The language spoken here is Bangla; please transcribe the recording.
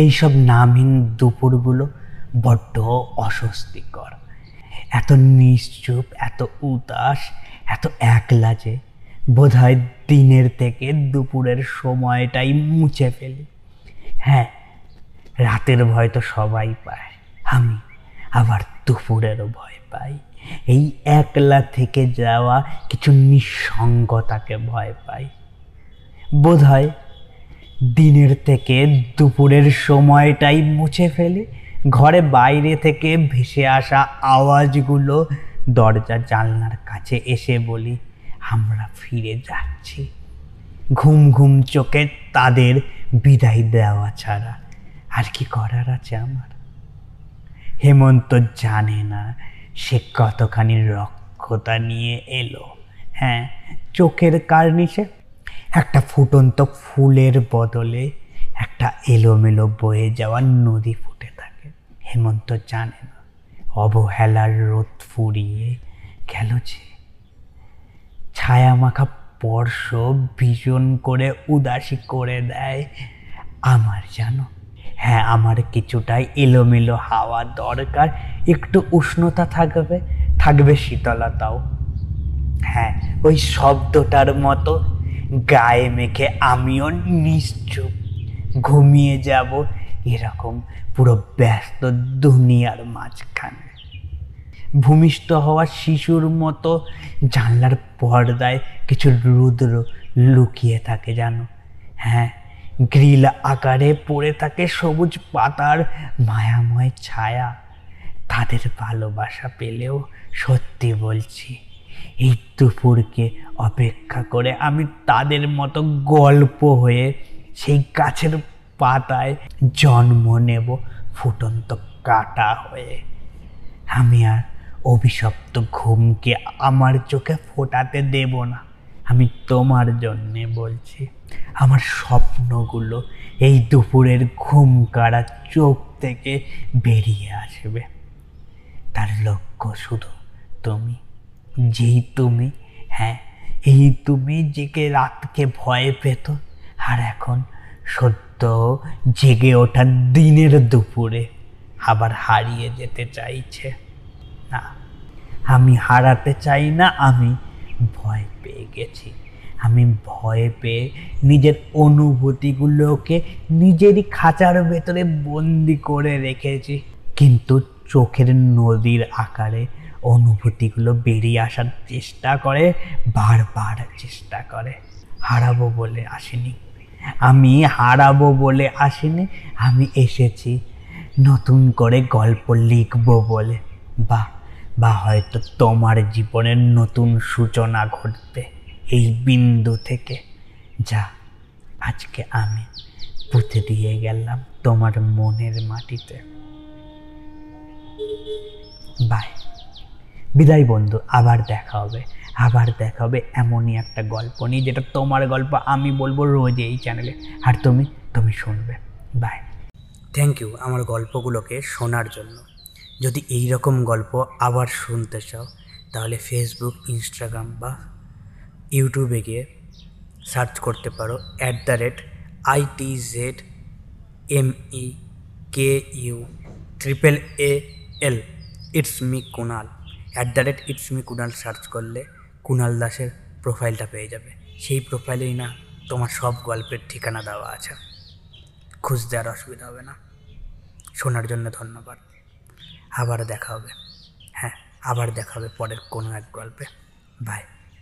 এইসব নামহীন দুপুরগুলো বড্ড অস্বস্তিকর। এত নিশ্চুপ, এত উদাস, এত একলা যে বোধহয় দিনের থেকে দুপুরের সময়টাই মুছে ফেলি। হ্যাঁ রাতের ভয় তো সবাই পায়, আমি আবার দুপুরেরও ভয় পাই। এই একলা থেকে যাওয়া কিছু নিঃসঙ্গতাকে ভয় পাই। বোধহয় দিনের থেকে দুপুরের সময়টাই মুছে ফেলি, ঘরে বাইরে থেকে ভেসে আসা আওয়াজগুলো দরজা জানলার কাছে এসে বলি, আমরা ফিরে যাচ্ছি। ঘুম ঘুম চোখে তাদের বিদায় দেওয়া ছাড়া আর কি করার আছে আমার? হেমন্ত জানে না সে কতখানি রক্ষতা নিয়ে এলো। হ্যাঁ চোখের কার্নিশে একটা ফুটন্ত ফুলের বদলে একটা এলোমেলো বয়ে যাওয়া নদী ফুটে থাকে। হেমন্ত জানে না, অবহেলার রোদ ফুরিয়ে গেল যে। ছায়া মাখা স্পর্শ ভীষণ করে উদাসী করে দেয়। আমার জানো হ্যাঁ আমার কিছুটাই এলোমেলো হাওয়া দরকার। একটু উষ্ণতা থাকবে থাকবে শীতলতাও। হ্যাঁ ওই শব্দটার মতো গায়ে মেখে আমিও নিশ্চুপ। ঘুমিয়ে যাব এরকম পুরো ব্যস্ত দুনিয়ার মাঝখানে। ভূমিষ্ঠ হওয়া শিশুর মতো জানলার পর্দায় কিছু রুদ্র লুকিয়ে থাকে জানো? হ্যাঁ গ্রিল আকারে পড়ে থাকে সবুজ পাতার মায়াময় ছায়া। তাদের ভালোবাসা পেলেও সত্যি বলছি এই দুপুরকে অপেক্ষা করে আমি তাদের মতো গল্প হয়ে সেই গাছের পাতায় জন্ম নেব ফুটন্ত কাটা হয়ে। আমি আর অভিশপ্ত ঘুমকে আমার চোখে ফোটাতে দেব না। আমি তোমার জন্যে বলছি, আমার স্বপ্নগুলো এই দুপুরের ঘুম কাড়া চোখ থেকে বেরিয়ে আসবে। তার লক্ষ্য শুধু তুমি। যেই তুমি হ্যাঁ এই তুমি জেগে রাতকে ভয় পেত আর এখন সত্য জেগে ওঠা দিনের দুপুরে আবার হারিয়ে যেতে চাইছে না আমি হারাতে চাই না আমি ভয় পেয়ে গেছি আমি ভয় পেয়ে নিজের অনুভূতিগুলোকে নিজেরই খাঁচার ভেতরে বন্দি করে রেখেছি কিন্তু চোখের নদীর আকারে অনুভূতিগুলো বেরিয়ে আসার চেষ্টা করে, বারবার চেষ্টা করে। হারাবো বলে আসেনি। আমি হারাবো বলে আসিনি, আমি এসেছি নতুন করে গল্প লিখব বলে। বা বা হয়তো তোমার জীবনের নতুন সূচনা ঘটবে এই বিন্দু থেকে। যা, আজকে আমি পুঁতে দিয়ে গেলাম তোমার মনের মাটিতে। বাই। বিদায় বন্ধু, আবার দেখা হবে। আবার দেখা হবে এমনই একটা গল্প নিয়ে, যেটা তোমার গল্প আমি বলব রোজ এই চ্যানেলে আর তুমি তুমি শুনবে। বাই থ্যাংক ইউ আমার গল্পগুলোকে শোনার জন্য। যদি এই রকম গল্প আবার শুনতে চাও, তাহলে ফেসবুক ইনস্টাগ্রাম বা ইউটিউবে গিয়ে সার্চ করতে পারো at the rate IT Z M E K U triple A L it's me Kunal at the rate it's me Kunal search করলে কুণাল দাসের প্রোফাইলটা পেয়ে যাবে। সেই প্রোফাইলেই না, তোমার সব গল্পের ঠিকানা দেওয়া আছে। খুঁজতে আর অসুবিধা হবে না। শোনার জন্য ধন্যবাদ। আবার দেখা হবে। হ্যাঁ আবার দেখা হবে পরের কোনো এক গল্পে। বাই